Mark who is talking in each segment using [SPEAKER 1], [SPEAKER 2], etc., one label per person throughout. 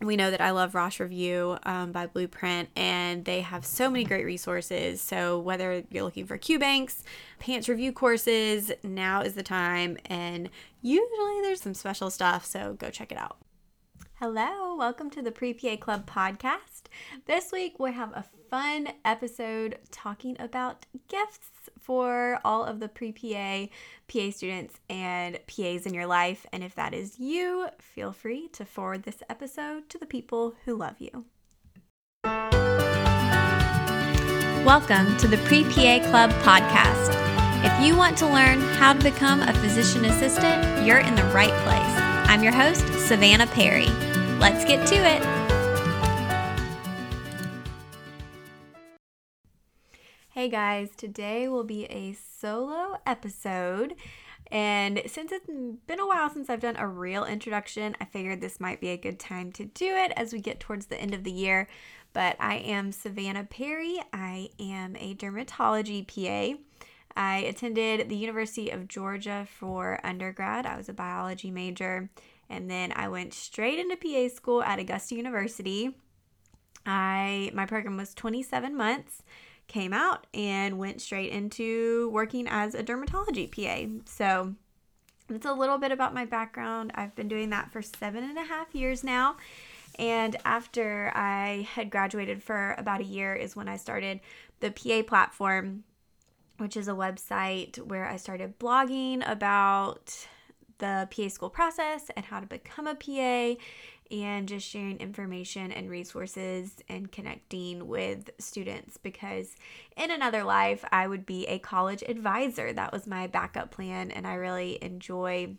[SPEAKER 1] we know that I love Rosh Review um, by Blueprint, and they have so many great resources. So, whether you're looking for Q Banks, PANCE review courses, now is the time. And usually there's some special stuff, so go check it out. Hello, welcome to the Pre PA Club podcast. This week we have a fun episode talking about gifts for all of the pre PA, students, and PAs in your life. And if that is you, feel free to forward this episode to the people who love you. Welcome to the Pre PA Club podcast. If you want to learn how to become a physician assistant, you're in the right place. I'm your host, Savannah Perry. Let's get to it. Hey guys, today will be a solo episode. And since it's been a while since I've done a real introduction, I figured this might be a good time to do it as we get towards the end of the year. But I am Savannah Perry. I am a dermatology PA. I attended the University of Georgia for undergrad. I was a biology major. And then I went straight into PA school at Augusta University. I my program was 27 months came out and went straight into working as a dermatology PA. So it's a little bit about my background. I've been doing that for seven and a half years now. And after I had graduated for about a year, is when I started the PA platform, which is a website where I started blogging about the PA school process and how to become a PA and just sharing information and resources and connecting with students because in another life I would be a college advisor. That was my backup plan and I really enjoy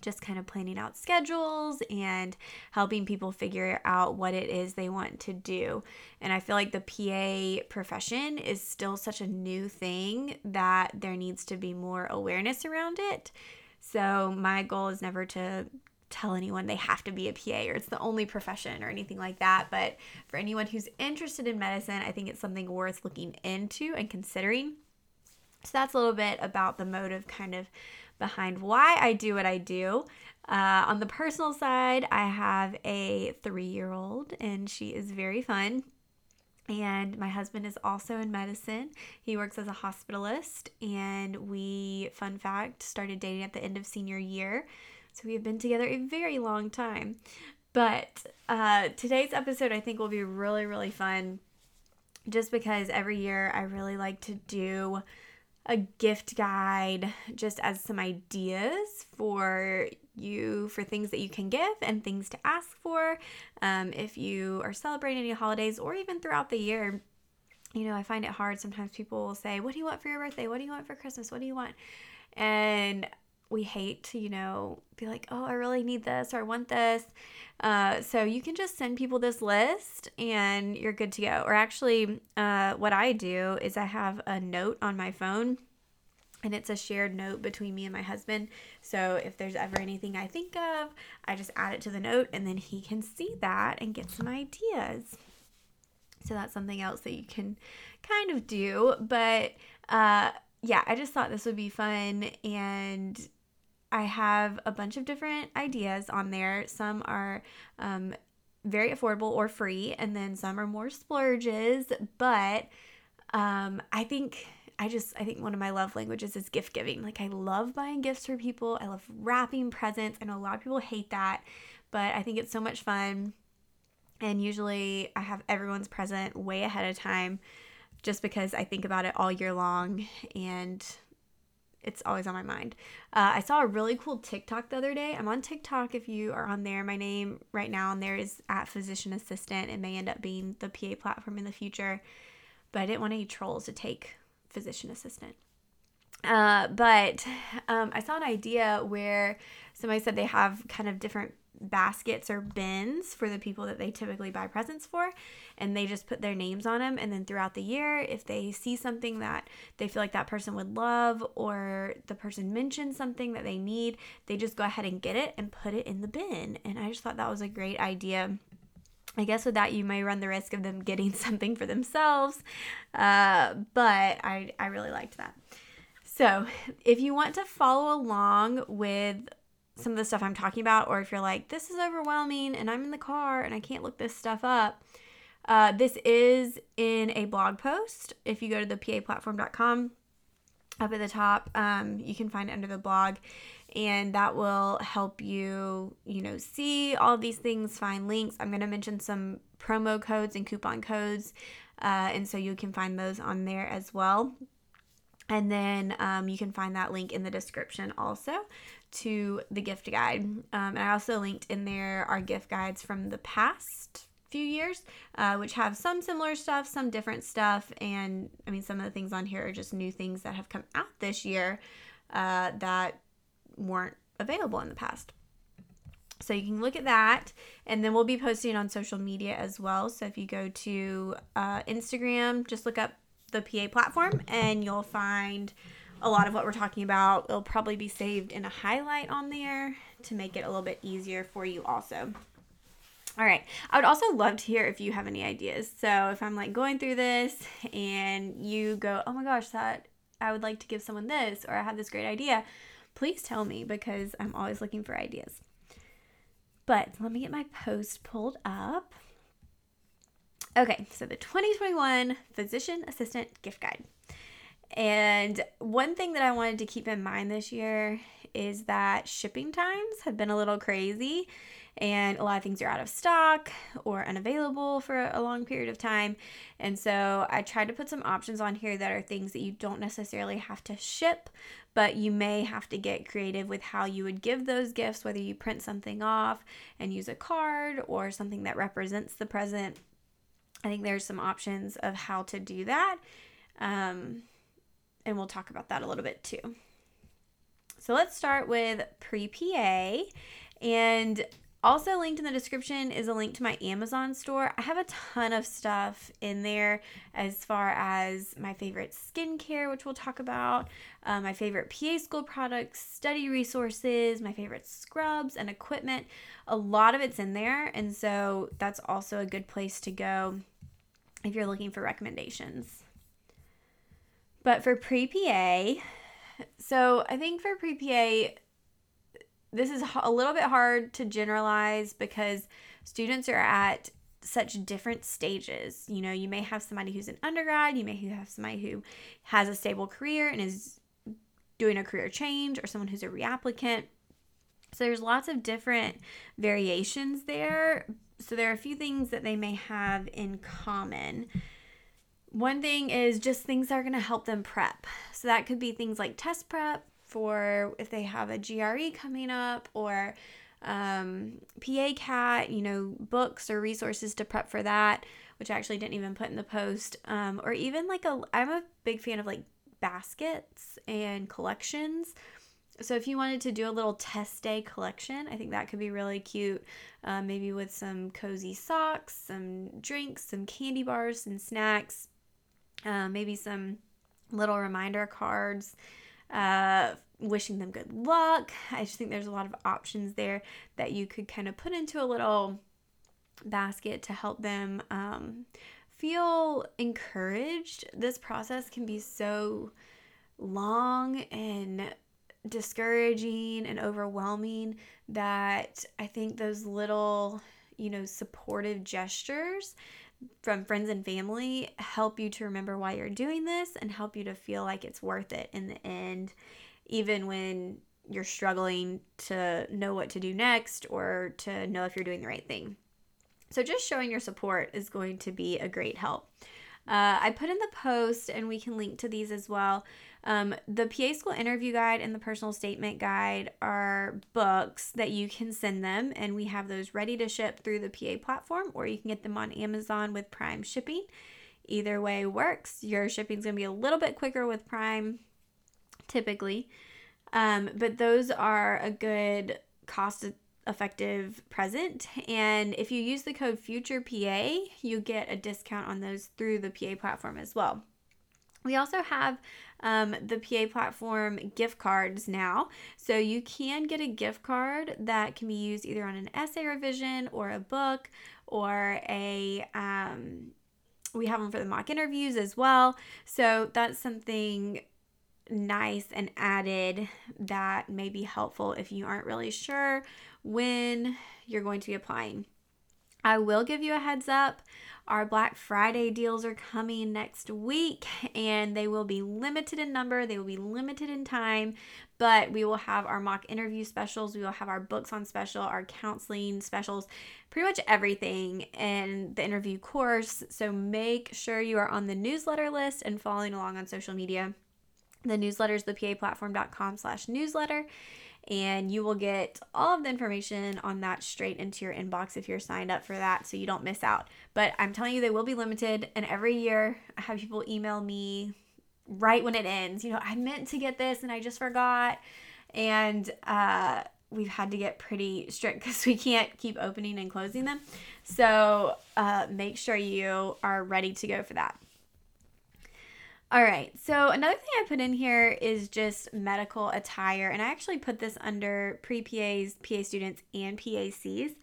[SPEAKER 1] just kind of planning out schedules and helping people figure out what it is they want to do. And I feel like the PA profession is still such a new thing that there needs to be more awareness around it. So, my goal is never to tell anyone they have to be a PA or it's the only profession or anything like that. But for anyone who's interested in medicine, I think it's something worth looking into and considering. So that's a little bit about the motive kind of behind why I do what I do. Uh, on the personal side, I have a three year old and she is very fun. And my husband is also in medicine. He works as a hospitalist. And we, fun fact, started dating at the end of senior year. So we have been together a very long time. But uh, today's episode, I think, will be really, really fun just because every year I really like to do a gift guide just as some ideas for you for things that you can give and things to ask for. Um, if you are celebrating any holidays or even throughout the year you know i find it hard. Sometimes people will say what do you want for your birthday? What do you want for christmas? What do you want? And we hate to, you know, be like, oh, I really need this or I want this. Uh, so you can just send people this list and you're good to go. Or actually, uh, what I do is I have a note on my phone and it's a shared note between me and my husband. So if there's ever anything I think of, I just add it to the note and then he can see that and get some ideas. So that's something else that you can kind of do. But uh, yeah, I just thought this would be fun and I have a bunch of different ideas on there. Some are um, very affordable or free, and then some are more splurges. But um, I think I just I think one of my love languages is gift giving. Like I love buying gifts for people. I love wrapping presents. I know a lot of people hate that, but I think it's so much fun. And usually I have everyone's present way ahead of time just because I think about it all year long and it's always on my mind. Uh, I saw a really cool TikTok the other day. I'm on TikTok if you are on there. My name right now on there is at physician assistant. It may end up being the PA platform in the future, but I didn't want any trolls to take physician assistant. Uh, but um, I saw an idea where somebody said they have kind of different baskets or bins for the people that they typically buy presents for and they just put their names on them and then throughout the year if they see something that they feel like that person would love or the person mentions something that they need they just go ahead and get it and put it in the bin and i just thought that was a great idea I guess with that, you may run the risk of them getting something for themselves, uh, but I, I really liked that. So, if you want to follow along with some of the stuff I'm talking about, or if you're like, this is overwhelming and I'm in the car and I can't look this stuff up, uh, this is in a blog post. If you go to the paplatform.com, up at the top, um, you can find under the blog, and that will help you, you know, see all these things, find links. I'm going to mention some promo codes and coupon codes, uh, and so you can find those on there as well. And then um, you can find that link in the description also to the gift guide. Um, and I also linked in there our gift guides from the past few years, uh, which have some similar stuff, some different stuff. And I mean, some of the things on here are just new things that have come out this year uh, that weren't available in the past. So you can look at that, and then we'll be posting on social media as well. So if you go to uh, Instagram, just look up the PA platform, and you'll find a lot of what we're talking about. It'll probably be saved in a highlight on there to make it a little bit easier for you also. All right. I would also love to hear if you have any ideas. So if I'm like going through this and you go, oh my gosh, that I would like to give someone this, or I have this great idea, please tell me because I'm always looking for ideas. But let me get my post pulled up. Okay, so the 2021 Physician Assistant Gift Guide. And one thing that I wanted to keep in mind this year is that shipping times have been a little crazy and a lot of things are out of stock or unavailable for a long period of time. And so I tried to put some options on here that are things that you don't necessarily have to ship, but you may have to get creative with how you would give those gifts, whether you print something off and use a card or something that represents the present. I think there's some options of how to do that. Um, and we'll talk about that a little bit too. So let's start with pre PA. And also, linked in the description is a link to my Amazon store. I have a ton of stuff in there as far as my favorite skincare, which we'll talk about, uh, my favorite PA school products, study resources, my favorite scrubs and equipment. A lot of it's in there. And so that's also a good place to go if you're looking for recommendations. But for pre PA, so I think for pre PA, this is a little bit hard to generalize because students are at such different stages. You know, you may have somebody who's an undergrad, you may have somebody who has a stable career and is doing a career change, or someone who's a reapplicant. So there's lots of different variations there. So there are a few things that they may have in common. One thing is just things that are going to help them prep. So that could be things like test prep, for if they have a GRE coming up or um, PA CAT, you know, books or resources to prep for that, which I actually didn't even put in the post. Um, or even like a, I'm a big fan of like baskets and collections. So if you wanted to do a little test day collection, I think that could be really cute. Uh, maybe with some cozy socks, some drinks, some candy bars and snacks, uh, maybe some little reminder cards uh, wishing them good luck. I just think there's a lot of options there that you could kind of put into a little basket to help them um, feel encouraged. This process can be so long and discouraging and overwhelming that I think those little, you know, supportive gestures from friends and family help you to remember why you're doing this and help you to feel like it's worth it in the end, even when you're struggling to know what to do next or to know if you're doing the right thing. So, just showing your support is going to be a great help. Uh, I put in the post, and we can link to these as well. Um, the PA School Interview Guide and the Personal Statement Guide are books that you can send them, and we have those ready to ship through the PA platform, or you can get them on Amazon with Prime shipping. Either way works. Your shipping's going to be a little bit quicker with Prime, typically. Um, but those are a good cost effective present. And if you use the code FUTUREPA, you get a discount on those through the PA platform as well. We also have um, the PA platform gift cards now. So you can get a gift card that can be used either on an essay revision or a book or a. Um, we have them for the mock interviews as well. So that's something nice and added that may be helpful if you aren't really sure when you're going to be applying. I will give you a heads up. Our Black Friday deals are coming next week and they will be limited in number, they will be limited in time, but we will have our mock interview specials, we will have our books on special, our counseling specials, pretty much everything in the interview course. So make sure you are on the newsletter list and following along on social media. The newsletter is thepaplatform.com slash newsletter and you will get all of the information on that straight into your inbox if you're signed up for that so you don't miss out. But I'm telling you, they will be limited, and every year I have people email me right when it ends. You know, I meant to get this and I just forgot. And uh, we've had to get pretty strict because we can't keep opening and closing them. So uh, make sure you are ready to go for that. All right. So another thing I put in here is just medical attire. And I actually put this under pre PAs, PA students, and PACs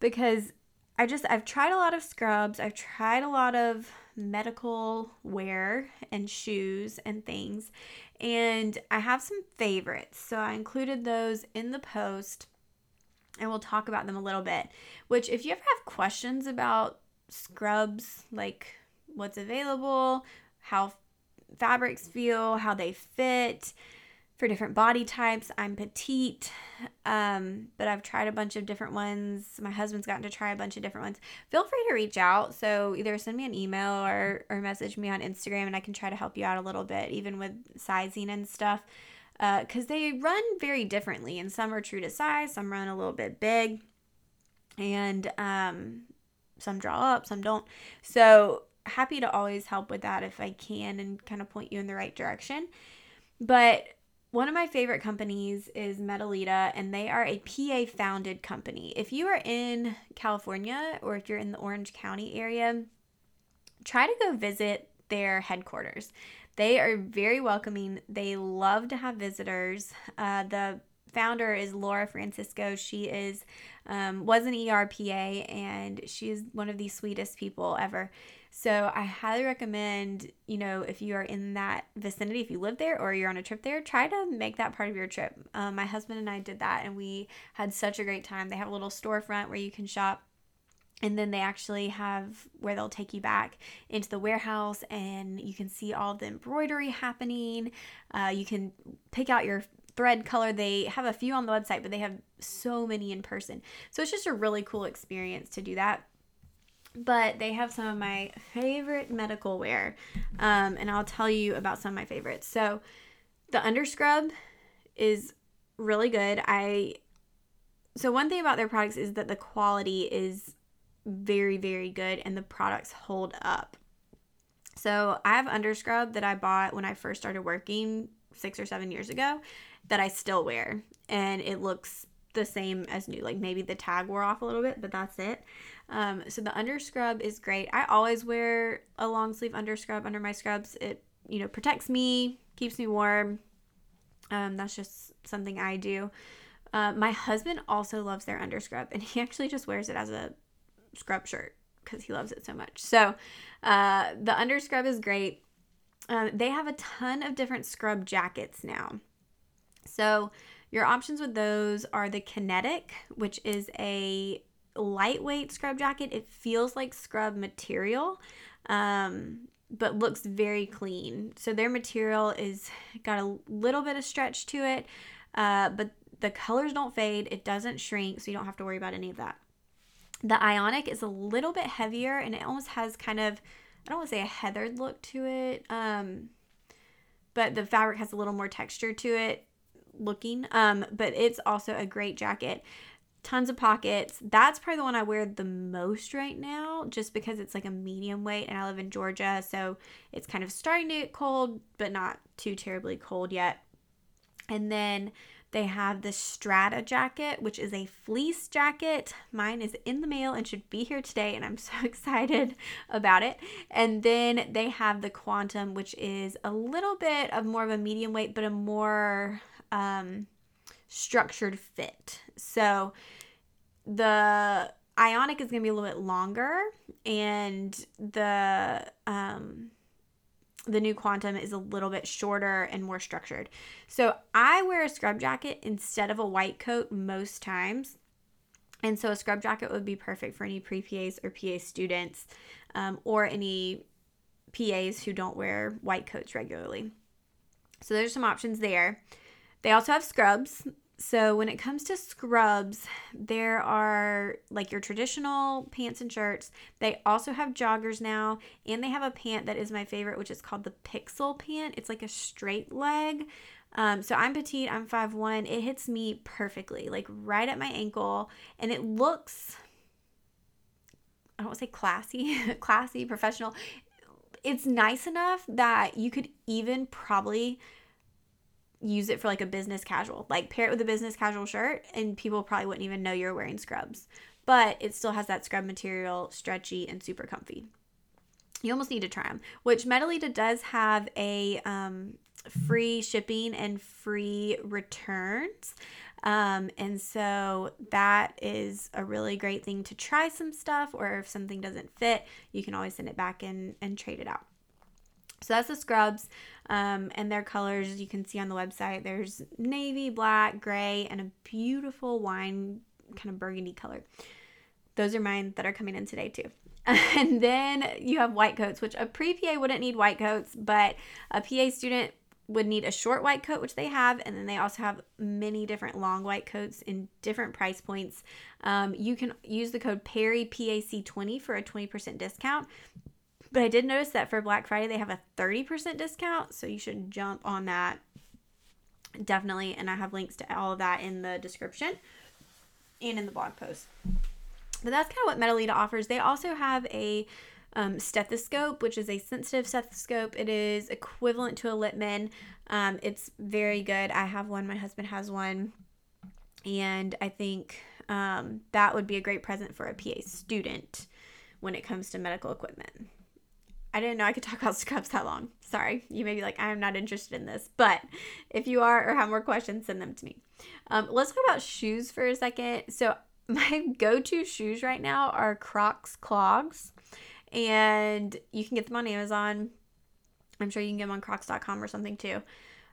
[SPEAKER 1] because I just, I've tried a lot of scrubs. I've tried a lot of medical wear and shoes and things. And I have some favorites. So I included those in the post and we'll talk about them a little bit. Which, if you ever have questions about scrubs, like what's available, how fabrics feel, how they fit for different body types. I'm petite, um, but I've tried a bunch of different ones. My husband's gotten to try a bunch of different ones. Feel free to reach out. So either send me an email or, or message me on Instagram and I can try to help you out a little bit, even with sizing and stuff. Uh because uh, they run very differently, and some are true to size, some run a little bit big, and um, some draw up, some don't. So happy to always help with that if I can and kind of point you in the right direction. But one of my favorite companies is Medelita, and they are a PA founded company. If you are in California or if you're in the Orange County area, try to go visit their headquarters. They are very welcoming. They love to have visitors. Uh, the founder is Laura Francisco. She is um, was an ERPA, and she is one of the sweetest people ever. So I highly recommend, you know, if you are in that vicinity, if you live there or you're on a trip there, try to make that part of your trip. Um, my husband and I did that and we had such a great time. They have a little storefront where you can shop. And then they actually have where they'll take you back into the warehouse and you can see all the embroidery happening. Uh, you can pick out your thread color. They have a few on the website, but they have so many in person. So it's just a really cool experience to do that but they have some of my favorite medical wear um, and i'll tell you about some of my favorites. So the underscrub is really good. I so one thing about their products is that the quality is very very good and the products hold up. So i have underscrub that i bought when i first started working six or seven years ago that i still wear and it looks the same as new like maybe the tag wore off a little bit but that's it um, so the under scrub is great. I always wear a long sleeve under scrub under my scrubs. It you know protects me, keeps me warm. Um, that's just something I do. Uh, my husband also loves their under scrub, and he actually just wears it as a scrub shirt because he loves it so much. So uh, the under scrub is great. Uh, they have a ton of different scrub jackets now. So your options with those are the Kinetic, which is a lightweight scrub jacket. It feels like scrub material, um, but looks very clean. So their material is got a little bit of stretch to it, uh, but the colors don't fade. It doesn't shrink, so you don't have to worry about any of that. The Ionic is a little bit heavier and it almost has kind of I don't want to say a heathered look to it. Um, but the fabric has a little more texture to it looking. Um, but it's also a great jacket. Tons of pockets. That's probably the one I wear the most right now, just because it's like a medium weight and I live in Georgia. So it's kind of starting to get cold, but not too terribly cold yet. And then they have the Strata jacket, which is a fleece jacket. Mine is in the mail and should be here today, and I'm so excited about it. And then they have the Quantum, which is a little bit of more of a medium weight, but a more um, structured fit. So the Ionic is going to be a little bit longer, and the um, the new Quantum is a little bit shorter and more structured. So I wear a scrub jacket instead of a white coat most times. And so a scrub jacket would be perfect for any pre PAs or PA students um, or any PAs who don't wear white coats regularly. So there's some options there. They also have scrubs. So when it comes to scrubs, there are like your traditional pants and shirts. They also have joggers now, and they have a pant that is my favorite, which is called the Pixel pant. It's like a straight leg. Um, so I'm petite, I'm 5'1. It hits me perfectly, like right at my ankle, and it looks I don't want to say classy, classy, professional. It's nice enough that you could even probably use it for like a business casual. Like pair it with a business casual shirt and people probably wouldn't even know you're wearing scrubs. But it still has that scrub material, stretchy and super comfy. You almost need to try them. Which Medelita does have a um, free shipping and free returns. Um, and so that is a really great thing to try some stuff, or if something doesn't fit, you can always send it back and, and trade it out. So that's the scrubs um, and their colors you can see on the website. There's navy, black, gray, and a beautiful wine kind of burgundy color. Those are mine that are coming in today too. And then you have white coats, which a pre PA wouldn't need white coats, but a PA student would need a short white coat, which they have, and then they also have many different long white coats in different price points. Um, you can use the code Perry PAC20 for a 20% discount. But I did notice that for Black Friday, they have a 30% discount. So you should jump on that definitely. And I have links to all of that in the description and in the blog post. But that's kind of what Medelita offers. They also have a um, stethoscope, which is a sensitive stethoscope. It is equivalent to a Littmann. Um, it's very good. I have one. My husband has one. And I think um, that would be a great present for a PA student when it comes to medical equipment. I didn't know I could talk about scrubs that long. Sorry. You may be like, I'm not interested in this. But if you are or have more questions, send them to me. Um, let's talk about shoes for a second. So, my go to shoes right now are Crocs clogs. And you can get them on Amazon. I'm sure you can get them on crocs.com or something too.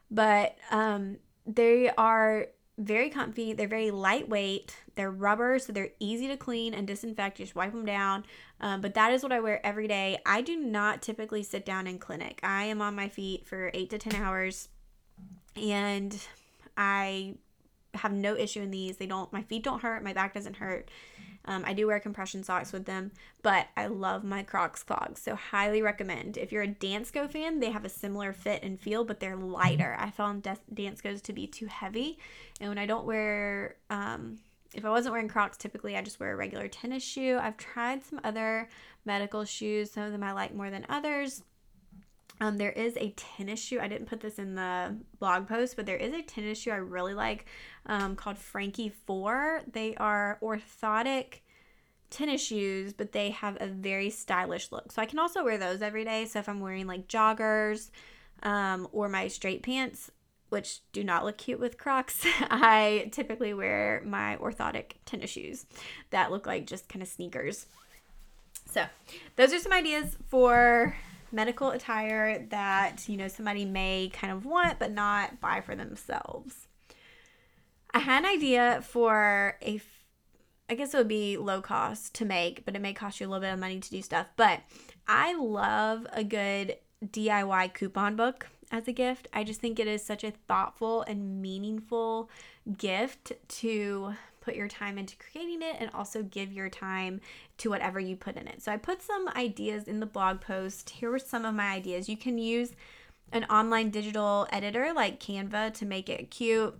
[SPEAKER 1] But um, they are very comfy. They're very lightweight. They're rubber, so they're easy to clean and disinfect. You just wipe them down. Um, but that is what I wear every day. I do not typically sit down in clinic. I am on my feet for eight to 10 hours, and I have no issue in these. They don't, my feet don't hurt, my back doesn't hurt. Um, I do wear compression socks with them, but I love my Crocs clogs, so highly recommend. If you're a Dansko fan, they have a similar fit and feel, but they're lighter. I found Danskos to be too heavy, and when I don't wear, um, if I wasn't wearing Crocs, typically I just wear a regular tennis shoe. I've tried some other medical shoes. Some of them I like more than others. Um, there is a tennis shoe. I didn't put this in the blog post, but there is a tennis shoe I really like um, called Frankie 4. They are orthotic tennis shoes, but they have a very stylish look. So I can also wear those every day. So if I'm wearing like joggers um, or my straight pants, which do not look cute with Crocs, I typically wear my orthotic tennis shoes that look like just kind of sneakers. So those are some ideas for medical attire that, you know, somebody may kind of want but not buy for themselves. I had an idea for a I guess it would be low cost to make, but it may cost you a little bit of money to do stuff. But I love a good DIY coupon book as a gift. I just think it is such a thoughtful and meaningful gift to put your time into creating it and also give your time to whatever you put in it. So I put some ideas in the blog post. Here were some of my ideas. You can use an online digital editor like Canva to make it cute.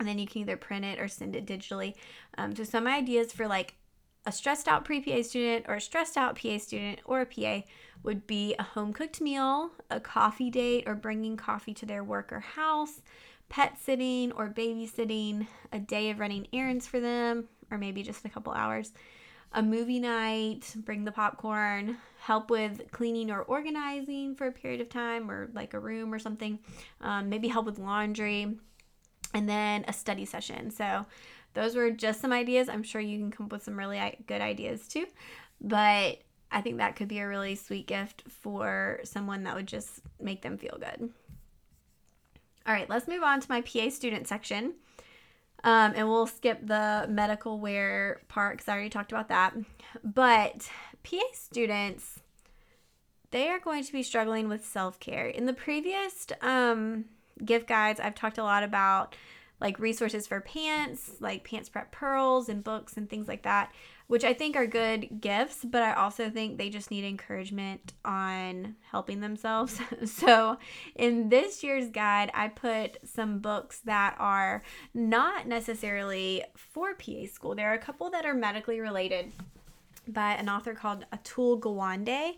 [SPEAKER 1] And then you can either print it or send it digitally. Um, so, some ideas for like a stressed out pre PA student or a stressed out PA student or a PA would be a home cooked meal, a coffee date or bringing coffee to their work or house, pet sitting or babysitting, a day of running errands for them, or maybe just a couple hours, a movie night, bring the popcorn, help with cleaning or organizing for a period of time or like a room or something, um, maybe help with laundry, and then a study session. So, those were just some ideas. I'm sure you can come up with some really good ideas too. But I think that could be a really sweet gift for someone that would just make them feel good. All right, let's move on to my PA student section. Um, and we'll skip the medical wear part because I already talked about that. But PA students, they are going to be struggling with self care. In the previous um, gift guides, I've talked a lot about like resources for PANCE, like PANCE Prep Pearls and books and things like that, which I think are good gifts, but I also think they just need encouragement on helping themselves. so, in this year's guide, I put some books that are not necessarily for PA school. There are a couple that are medically related by an author called Atul Gawande.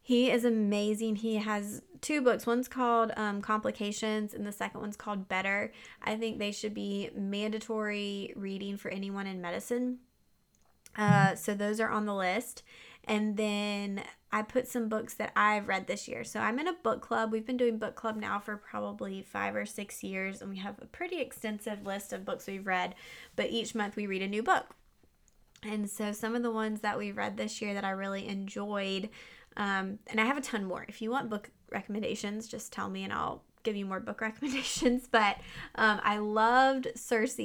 [SPEAKER 1] He is amazing. He has two books. One's called um, Complications, and the second one's called Better. I think they should be mandatory reading for anyone in medicine. Uh, so those are on the list. And then I put some books that I've read this year. So I'm in a book club. We've been doing book club now for probably five or six years, and we have a pretty extensive list of books we've read. But each month we read a new book. And so some of the ones that we read this year that I really enjoyed um, and I have a ton more. If you want book recommendations, just tell me and I'll give you more book recommendations. But um, I loved Circe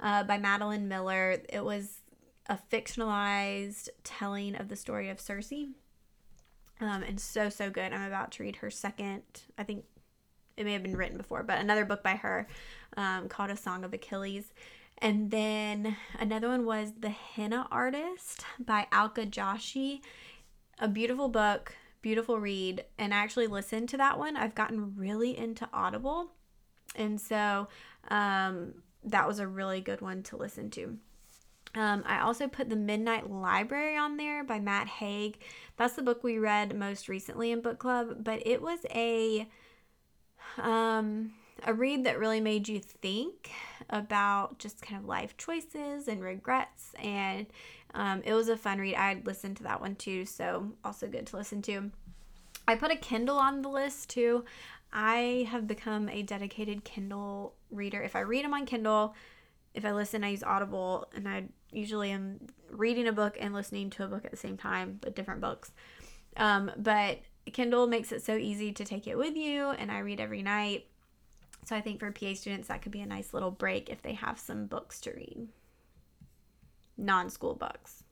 [SPEAKER 1] uh, by Madeline Miller. It was a fictionalized telling of the story of Circe. Um, and so, so good. I'm about to read her second, I think it may have been written before, but another book by her um, called A Song of Achilles. And then another one was The Henna Artist by Alka Joshi a beautiful book, beautiful read, and I actually listened to that one. I've gotten really into Audible, and so um, that was a really good one to listen to. Um, I also put The Midnight Library on there by Matt Haig. That's the book we read most recently in book club, but it was a um, a read that really made you think about just kind of life choices and regrets and um, it was a fun read. I listened to that one too, so also good to listen to. I put a Kindle on the list too. I have become a dedicated Kindle reader. If I read them on Kindle, if I listen, I use Audible, and I usually am reading a book and listening to a book at the same time, but different books. Um, but Kindle makes it so easy to take it with you, and I read every night. So I think for PA students, that could be a nice little break if they have some books to read non school books.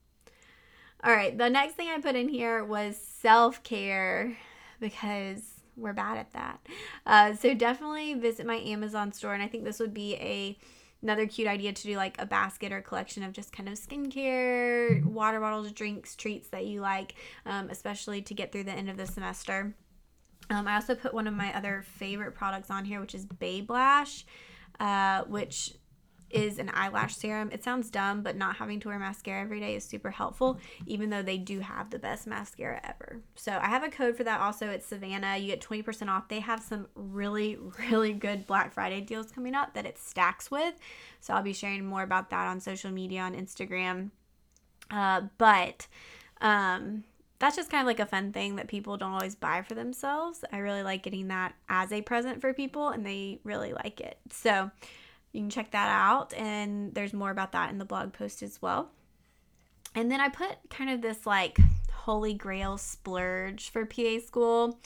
[SPEAKER 1] All right, the next thing I put in here was self care because we're bad at that. Uh, so definitely visit my Amazon store, and I think this would be a another cute idea to do like a basket or collection of just kind of skincare, water bottles, drinks, treats that you like, um, especially to get through the end of the semester. Um, I also put one of my other favorite products on here, which is Babe Lash, uh, which is an eyelash serum. It sounds dumb, but not having to wear mascara every day is super helpful, even though they do have the best mascara ever. So I have a code for that also. It's Savannah. You get 20% off. They have some really, really good Black Friday deals coming up that it stacks with. So I'll be sharing more about that on social media on Instagram. Uh, but um, that's just kind of like a fun thing that people don't always buy for themselves. I really like getting that as a present for people, and they really like it. So, you can check that out, and there's more about that in the blog post as well. And then I put kind of this like holy grail splurge for PA school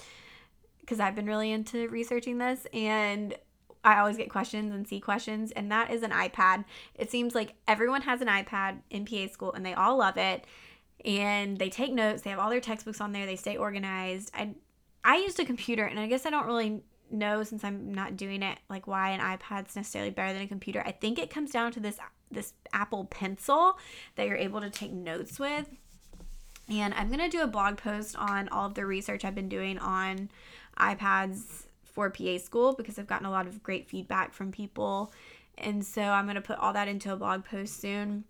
[SPEAKER 1] because I've been really into researching this and I always get questions and see questions, and that is an iPad. It seems like everyone has an iPad in PA school and they all love it. And they take notes, they have all their textbooks on there, they stay organized. I I used a computer and I guess I don't really know since I'm not doing it like why an iPad's necessarily better than a computer. I think it comes down to this this Apple Pencil that you're able to take notes with. And I'm going to do a blog post on all of the research I've been doing on iPads for PA school because I've gotten a lot of great feedback from people. And so I'm going to put all that into a blog post soon.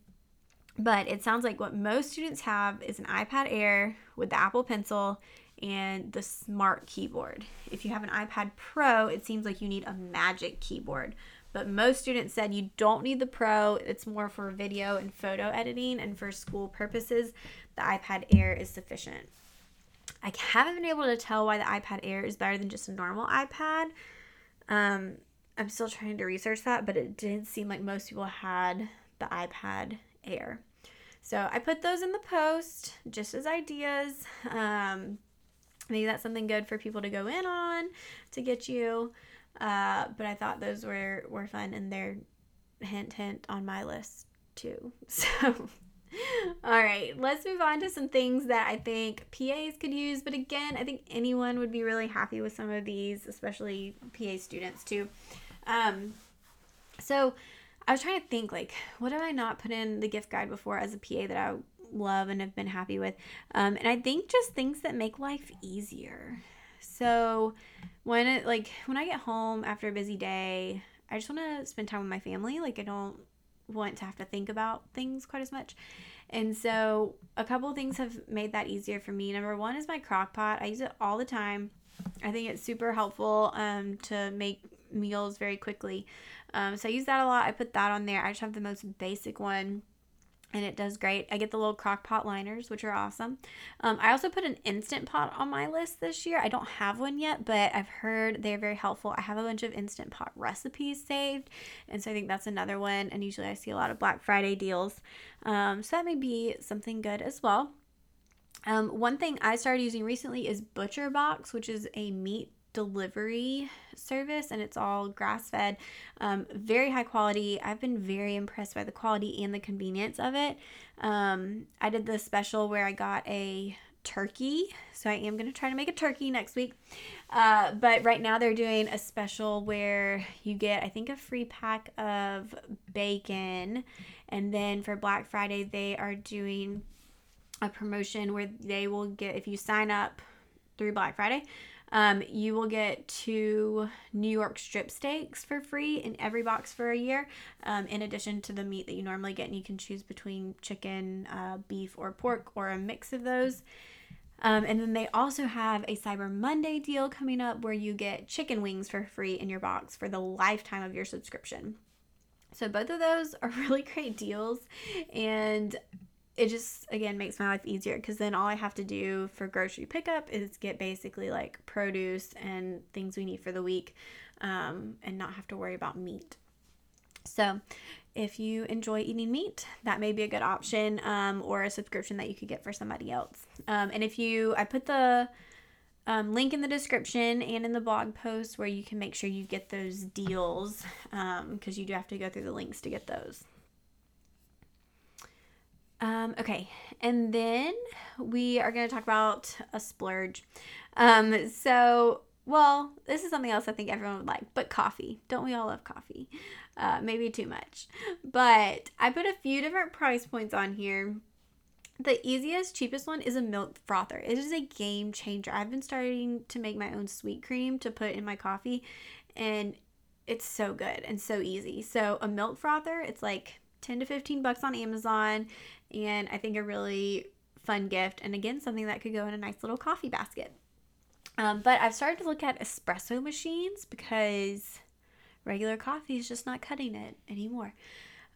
[SPEAKER 1] But it sounds like what most students have is an iPad Air with the Apple Pencil and the smart keyboard. If you have an iPad Pro, it seems like you need a magic keyboard. But most students said you don't need the Pro, it's more for video and photo editing, and for school purposes, the iPad Air is sufficient. I haven't been able to tell why the iPad Air is better than just a normal iPad. Um, I'm still trying to research that, but it did seem like most people had the iPad Air. So I put those in the post just as ideas. Um, maybe that's something good for people to go in on to get you. Uh, but I thought those were were fun and they're hint hint on my list too. So. All right, let's move on to some things that I think PAs could use. But again, I think anyone would be really happy with some of these, especially PA students too. Um, so I was trying to think like, what have I not put in the gift guide before as a PA that I love and have been happy with? Um, and I think just things that make life easier. So when it like when I get home after a busy day, I just want to spend time with my family. Like I don't want to have to think about things quite as much. And so a couple things have made that easier for me. Number one is my crock pot. I use it all the time. I think it's super helpful um, to make meals very quickly. Um, so I use that a lot. I put that on there. I just have the most basic one and it does great. I get the little crock pot liners, which are awesome. Um, I also put an instant pot on my list this year. I don't have one yet, but I've heard they're very helpful. I have a bunch of instant pot recipes saved, and so I think that's another one. And usually I see a lot of Black Friday deals, um, so that may be something good as well. Um, one thing I started using recently is Butcher Box, which is a meat delivery service and it's all grass fed um, very high quality. I've been very impressed by the quality and the convenience of it. Um, i did the special where i got a turkey so i am going to try to make a turkey next week. Uh, but right now they're doing a special where you get i think a free pack of bacon and then for black friday they are doing a promotion where they will get if you sign up through black friday um, you will get two New York strip steaks for free in every box for a year, um, in addition to the meat that you normally get. And you can choose between chicken, uh, beef, or pork, or a mix of those. Um, and then they also have a Cyber Monday deal coming up where you get chicken wings for free in your box for the lifetime of your subscription. So both of those are really great deals. And it just again makes my life easier because then all I have to do for grocery pickup is get basically like produce and things we need for the week um, and not have to worry about meat. So, if you enjoy eating meat, that may be a good option um, or a subscription that you could get for somebody else. Um, and if you, I put the um, link in the description and in the blog post where you can make sure you get those deals because um, you do have to go through the links to get those. Um, okay, and then we are going to talk about a splurge. Um, so, well, this is something else I think everyone would like, but coffee. Don't we all love coffee? Uh, maybe too much. But I put a few different price points on here. The easiest, cheapest one is a milk frother. It is a game changer. I've been starting to make my own sweet cream to put in my coffee, and it's so good and so easy. So, a milk frother, it's like 10 to 15 bucks on Amazon and I think a really fun gift and again something that could go in a nice little coffee basket. Um, but I've started to look at espresso machines because regular coffee is just not cutting it anymore.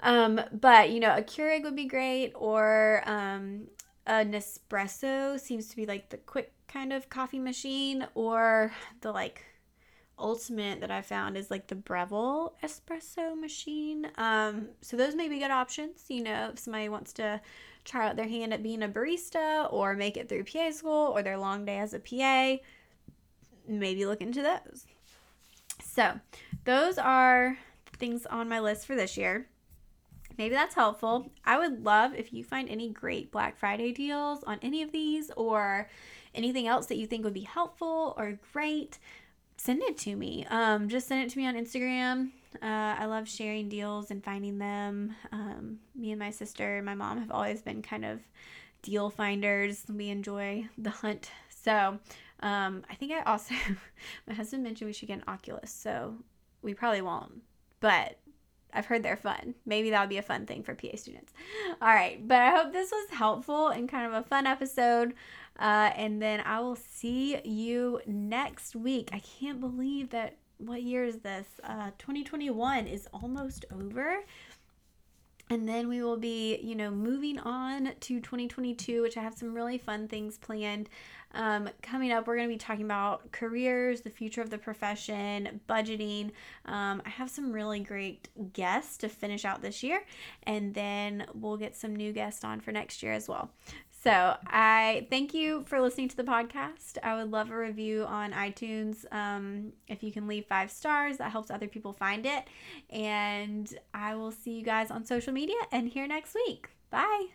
[SPEAKER 1] Um, but you know, a Keurig would be great, or um, a Nespresso seems to be like the quick kind of coffee machine, or the like ultimate that I found is like the Breville espresso machine. Um, so those may be good options. You know, if somebody wants to try out their hand at being a barista or make it through PA school or their long day as a PA, maybe look into those. So those are things on my list for this year. Maybe that's helpful. I would love if you find any great Black Friday deals on any of these or anything else that you think would be helpful or great send it to me. Um, just send it to me on Instagram Uh, I love sharing deals and finding them. Um, me and my sister and my mom have always been kind of deal finders. We enjoy the hunt. So um, I think I also, my husband mentioned we should get an Oculus. So we probably won't, but I've heard they're fun. Maybe that would be a fun thing for PA students. All right, but I hope this was helpful and kind of a fun episode. Uh, and then I will see you next week. I can't believe that. What year is this? Uh, 2021 is almost over. And then we will be, you know, moving on to 2022, which I have some really fun things planned. Um, coming up, we're going to be talking about careers, the future of the profession, budgeting. Um, I have some really great guests to finish out this year, and then we'll get some new guests on for next year as well. So I thank you for listening to the podcast. I would love a review on iTunes. Um, if you can leave five stars, that helps other people find it. And I will see you guys on social media and here next week. Bye.